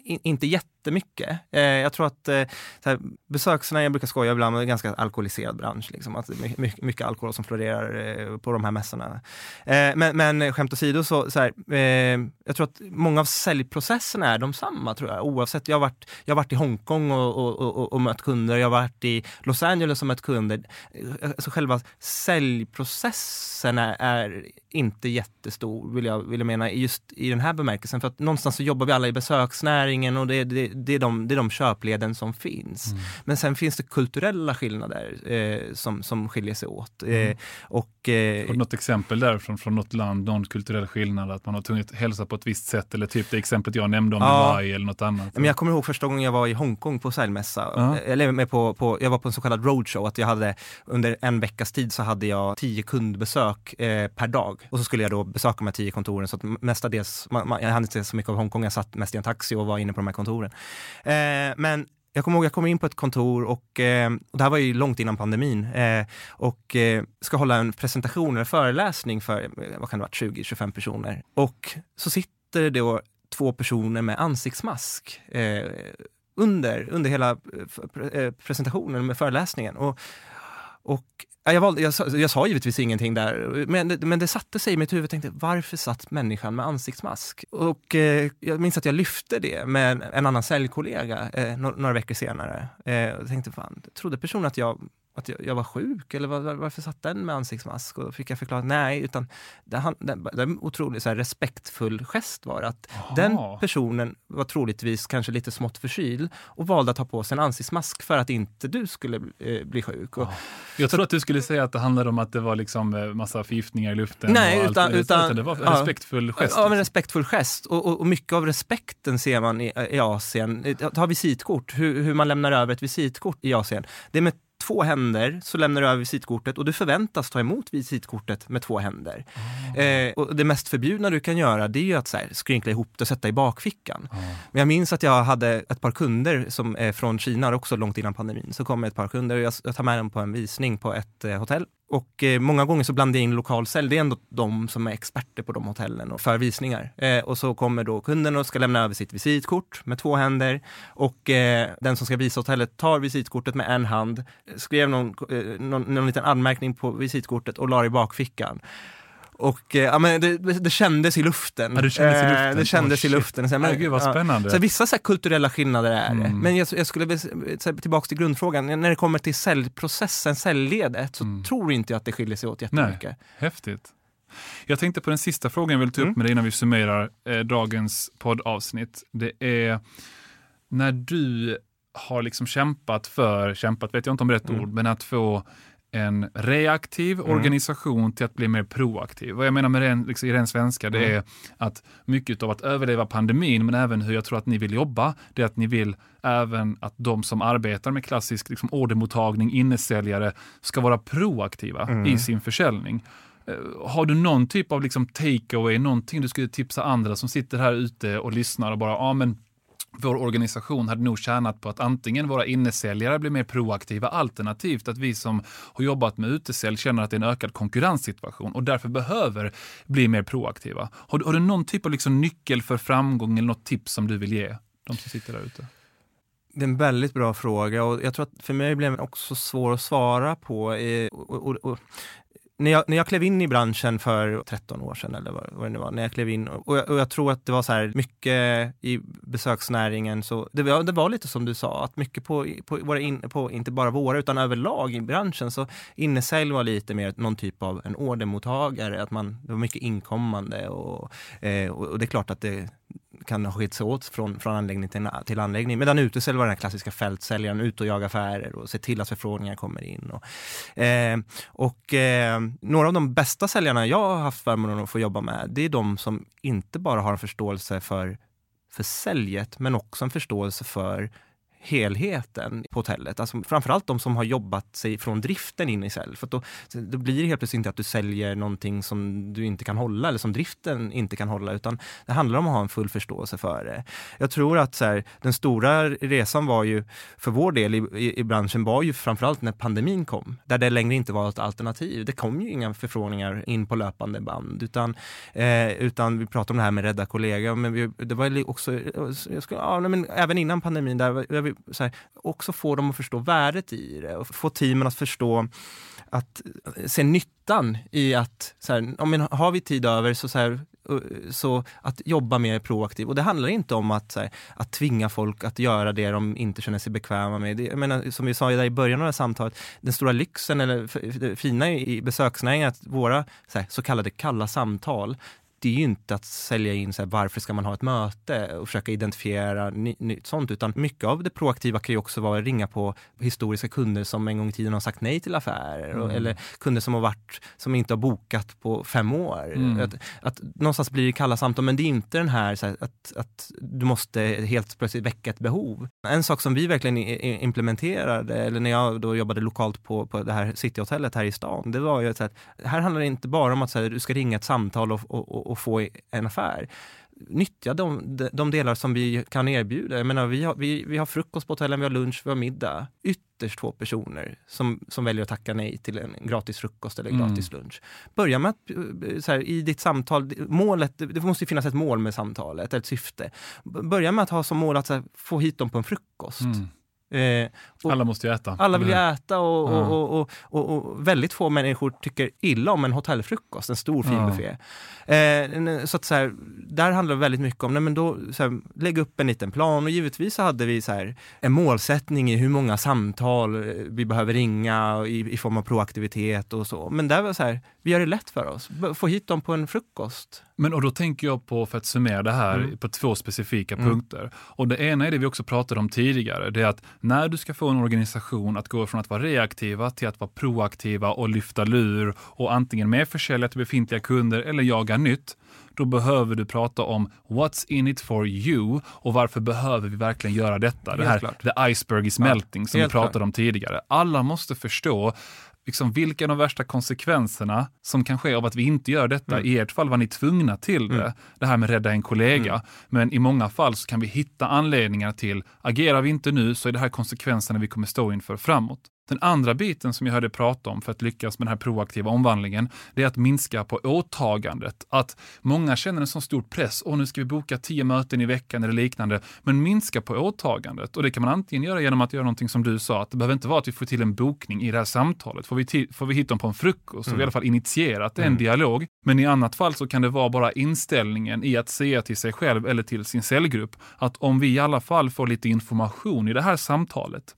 inte jättemycket. Eh, jag tror att eh, här, besöksnäringen, jag brukar skoja ibland, är en ganska alkoholiserad bransch. Liksom, att mycket, mycket alkohol som florerar eh, på de här mässorna. Eh, men, men eh, skämt åsido, så, så här, eh, jag tror att många av säljprocesserna är de samma, tror jag. Oavsett, jag har varit, jag har varit i Hongkong och, och, och, och mött kunder, jag har varit i Los Angeles och mött kunder. Eh, alltså själva säljprocessen är, är inte jättestor, vill jag, vill jag mena, just i den här bemärkelsen. För att någonstans så jobbar vi alla i besöksnäringen och det, det, det, är de, det är de köpleden som finns. Mm. Men sen finns det kulturella skillnader eh, som, som skiljer sig åt. Eh, mm. och, eh, Har du något exempel där från, från något land, någon kulturell skillnad, att man har tvunget hälsa på ett visst sätt eller typ det exemplet jag nämnde om ja. Hawaii eller något annat? Men jag kommer ihåg första gången jag var i Hongkong på säljmässa, uh eller med på, på, jag var på en så kallad roadshow, att jag hade under en veckas tid så hade jag tio kundbesök eh, per dag och så skulle jag då besöka de här tio kontoren så att mestadels, man, man, jag hade inte så mycket av Hongkong, jag satt mest i en taxi och var inne på de här kontoren. Eh, men jag kommer ihåg, jag kom in på ett kontor och, eh, och det här var ju långt innan pandemin eh, och eh, ska hålla en presentation eller föreläsning för, eh, vad kan det vara, 20-25 personer. Och så sitter det då två personer med ansiktsmask eh, under, under hela eh, eh, presentationen med föreläsningen. Och, och jag, valde, jag, sa, jag sa givetvis ingenting där, men, men det satte sig i mitt huvud. Jag tänkte, varför satt människan med ansiktsmask? Och eh, jag minns att jag lyfte det med en annan säljkollega eh, några veckor senare. Eh, jag tänkte, fan, trodde personen att jag att jag, jag, var sjuk eller var, varför satt den med ansiktsmask? Och då fick jag förklara nej, utan det, han, det, det en otroligt så här, respektfull gest var att Aha. den personen var troligtvis kanske lite smått förkyld och valde att ha på sig en ansiktsmask för att inte du skulle eh, bli sjuk. Och, jag tror att du skulle säga att det handlade om att det var liksom eh, massa förgiftningar i luften. Nej, utan, allt, utan, det var en ja, respektfull gest. Ja, en liksom. respektfull gest. Och, och, och, mycket av respekten ser man i, i Asien. Ta visitkort, hur, hur man lämnar över ett visitkort i Asien. Det är med två händer så lämnar du över visitkortet och du förväntas ta emot visitkortet med två händer. Mm. Eh, och det mest förbjudna du kan göra det är ju att så här, skrynkla ihop det och sätta i bakfickan. Mm. Men jag minns att jag hade ett par kunder som är från Kina också långt innan pandemin. Så kom ett par kunder och jag, jag tar med dem på en visning på ett eh, hotell och eh, många gånger så blandar jag in lokalsälj. Det är ändå de som är experter på de hotellen och för visningar. Eh, och så kommer då kunden och ska lämna över sitt visitkort med två händer och eh, den som ska visa hotellet tar visitkortet med en hand, skrev någon, eh, någon, någon liten anmärkning på visitkortet och la det i bakfickan. Och eh, ja, men det, det, kändes i luften. Ja, det kändes i eh, luften, det kändes oh, i luften. Så, men, gud vad spännande. Ja, så vissa så här, kulturella skillnader är det. Mm. Men jag, jag skulle så tillbaka till grundfrågan. När det kommer till säljprocessen, säljledet, så mm. tror inte jag att det skiljer sig åt jättemycket. Nej, häftigt. Jag tänkte på den sista frågan jag vill ta upp mm. med dig innan vi summerar eh, dagens poddavsnitt. Det är när du har liksom kämpat för, kämpat vet jag inte om rätt mm. ord, men att få en reaktiv mm. organisation till att bli mer proaktiv. Vad jag menar med det liksom, i ren svenska, det mm. är att mycket av att överleva pandemin, men även hur jag tror att ni vill jobba, det är att ni vill även att de som arbetar med klassisk liksom, ordermottagning, innesäljare, ska vara proaktiva mm. i sin försäljning. Eh, har du någon typ av liksom takeaway, någonting du skulle tipsa andra som sitter här ute och lyssnar och bara, ja ah, men vår organisation hade nog tjänat på att antingen våra innesäljare blir mer proaktiva, alternativt att vi som har jobbat med utesälj känner att det är en ökad konkurrenssituation och därför behöver bli mer proaktiva. Har, har du någon typ av liksom nyckel för framgång eller något tips som du vill ge de som sitter där ute? Det är en väldigt bra fråga och jag tror att för mig blev den också svår att svara på. Eh, och, och, och, när jag, när jag klev in i branschen för 13 år sedan eller vad, vad det nu var, när jag klev in och jag, och jag, tror att det var så här mycket i besöksnäringen så det var, det var lite som du sa att mycket på, på, våra in, på inte bara våra utan överlag i branschen så innesälj var lite mer någon typ av en ordermottagare, att man, det var mycket inkommande och, eh, och det är klart att det kan ha skilt sig åt från, från anläggning till, till anläggning. Medan utesäljare var den här klassiska fältsäljaren, ut och jaga affärer och se till att förfrågningar kommer in. Och, eh, och eh, några av de bästa säljarna jag har haft förmånen att få jobba med, det är de som inte bara har en förståelse för, för säljet, men också en förståelse för helheten på hotellet. Alltså framförallt de som har jobbat sig från driften in i sälj. För då, då blir det helt plötsligt inte att du säljer någonting som du inte kan hålla eller som driften inte kan hålla, utan det handlar om att ha en full förståelse för det. Jag tror att så här, den stora resan var ju, för vår del i, i, i, branschen, var ju framförallt när pandemin kom, där det längre inte var ett alternativ. Det kom ju inga förfrågningar in på löpande band, utan, eh, utan vi pratade om det här med rädda kollegor, men vi, det var också, eh, jag ska, ja, men även innan pandemin, där, där så här, också få dem att förstå värdet i det och få teamen att förstå att se nyttan i att, så här, om man har vi tid över så, så, här, så att jobba mer proaktivt. Och det handlar inte om att, här, att tvinga folk att göra det de inte känner sig bekväma med. Det, jag menar, som vi sa i början av det här samtalet, den stora lyxen eller det fina i besöksnäringen att våra så, så kallade kalla samtal det är ju inte att sälja in så här, varför ska man ha ett möte och försöka identifiera nytt sånt, utan mycket av det proaktiva kan ju också vara att ringa på historiska kunder som en gång i tiden har sagt nej till affärer mm. eller kunder som har varit, som inte har bokat på fem år. Mm. Att, att någonstans blir det kalla samtal, men det är inte den här, här, att, att du måste helt plötsligt väcka ett behov. En sak som vi verkligen implementerade, eller när jag då jobbade lokalt på, på det här cityhotellet här i stan, det var ju att här handlar det inte bara om att här, du ska ringa ett samtal och, och, och få en affär nyttja de, de delar som vi kan erbjuda. Jag menar, vi, har, vi, vi har frukost på hotellen, vi har lunch, vi har middag. Ytterst få personer som, som väljer att tacka nej till en gratis frukost eller mm. gratis lunch. Börja med att eh, här, i ditt samtal, målet, det måste finnas ett mål med samtalet, ett syfte. Börja med att ha som mål att här, få hit dem på en frukost. Mm. Eh, alla måste ju äta. Alla vill ju äta och, ja. och, och, och, väldigt få människor tycker illa om en hotellfrukost, en stor fin ja. buffé. Eh, så att så här, där handlar det väldigt mycket om, nej men då, så här, lägg upp en liten plan och givetvis så hade vi så här, en målsättning i hur många samtal eh, vi behöver ringa i, i form av proaktivitet och så. Men där var så här, vi gör det lätt för oss, få hit dem på en frukost. Men och då tänker jag på, för att summera det här, mm. på två specifika mm. punkter. Och det ena är det vi också pratade om tidigare, det är att när du ska få en organisation att gå från att vara reaktiva till att vara proaktiva och lyfta lur och antingen mer försälja till befintliga kunder eller jaga nytt, då behöver du prata om what's in it for you och varför behöver vi verkligen göra detta? Det här, the iceberg is melting ja, som vi pratade klart. om tidigare. Alla måste förstå liksom, vilka är de värsta konsekvenserna som kan ske av att vi inte gör detta? Mm. I ert fall var ni tvungna till det, mm. det här med rädda en kollega. Mm. Men i många fall så kan vi hitta anledningar till, agerar vi inte nu så är det här konsekvenserna vi kommer stå inför framåt. Den andra biten som jag hörde prata om för att lyckas med den här proaktiva omvandlingen, det är att minska på åtagandet. Att många känner en så stor press, och nu ska vi boka tio möten i veckan eller liknande, men minska på åtagandet. Och det kan man antingen göra genom att göra någonting som du sa, att det behöver inte vara att vi får till en bokning i det här samtalet. Får vi, får vi hit dem på en frukost, mm. vi i alla fall initierat en mm. dialog. Men i annat fall så kan det vara bara inställningen i att säga till sig själv eller till sin cellgrupp att om vi i alla fall får lite information i det här samtalet,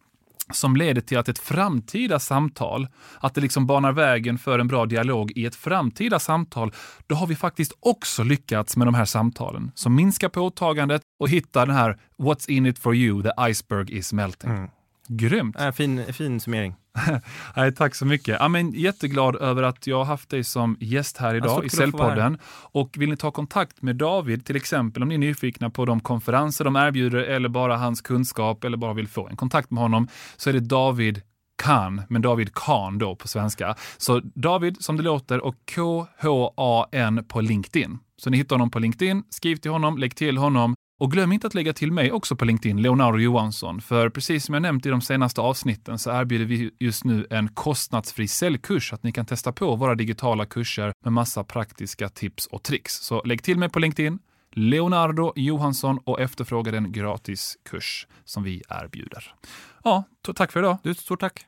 som leder till att ett framtida samtal, att det liksom banar vägen för en bra dialog i ett framtida samtal, då har vi faktiskt också lyckats med de här samtalen som minskar på åtagandet och hittar den här “What's in it for you? The iceberg is melting”. Mm. Grymt! Äh, fin, fin summering. Nej, tack så mycket. Ja, men jätteglad över att jag har haft dig som gäst här idag i Cellpodden. Och vill ni ta kontakt med David, till exempel om ni är nyfikna på de konferenser de erbjuder eller bara hans kunskap eller bara vill få en kontakt med honom, så är det David Khan, men David Khan då på svenska. Så David som det låter och K-H-A-N på LinkedIn. Så ni hittar honom på LinkedIn, skriv till honom, lägg till honom och glöm inte att lägga till mig också på LinkedIn, Leonardo Johansson, för precis som jag nämnt i de senaste avsnitten så erbjuder vi just nu en kostnadsfri säljkurs, att ni kan testa på våra digitala kurser med massa praktiska tips och tricks. Så lägg till mig på LinkedIn, Leonardo Johansson och efterfråga den gratis kurs som vi erbjuder. Ja, tack för idag. Du, stort tack.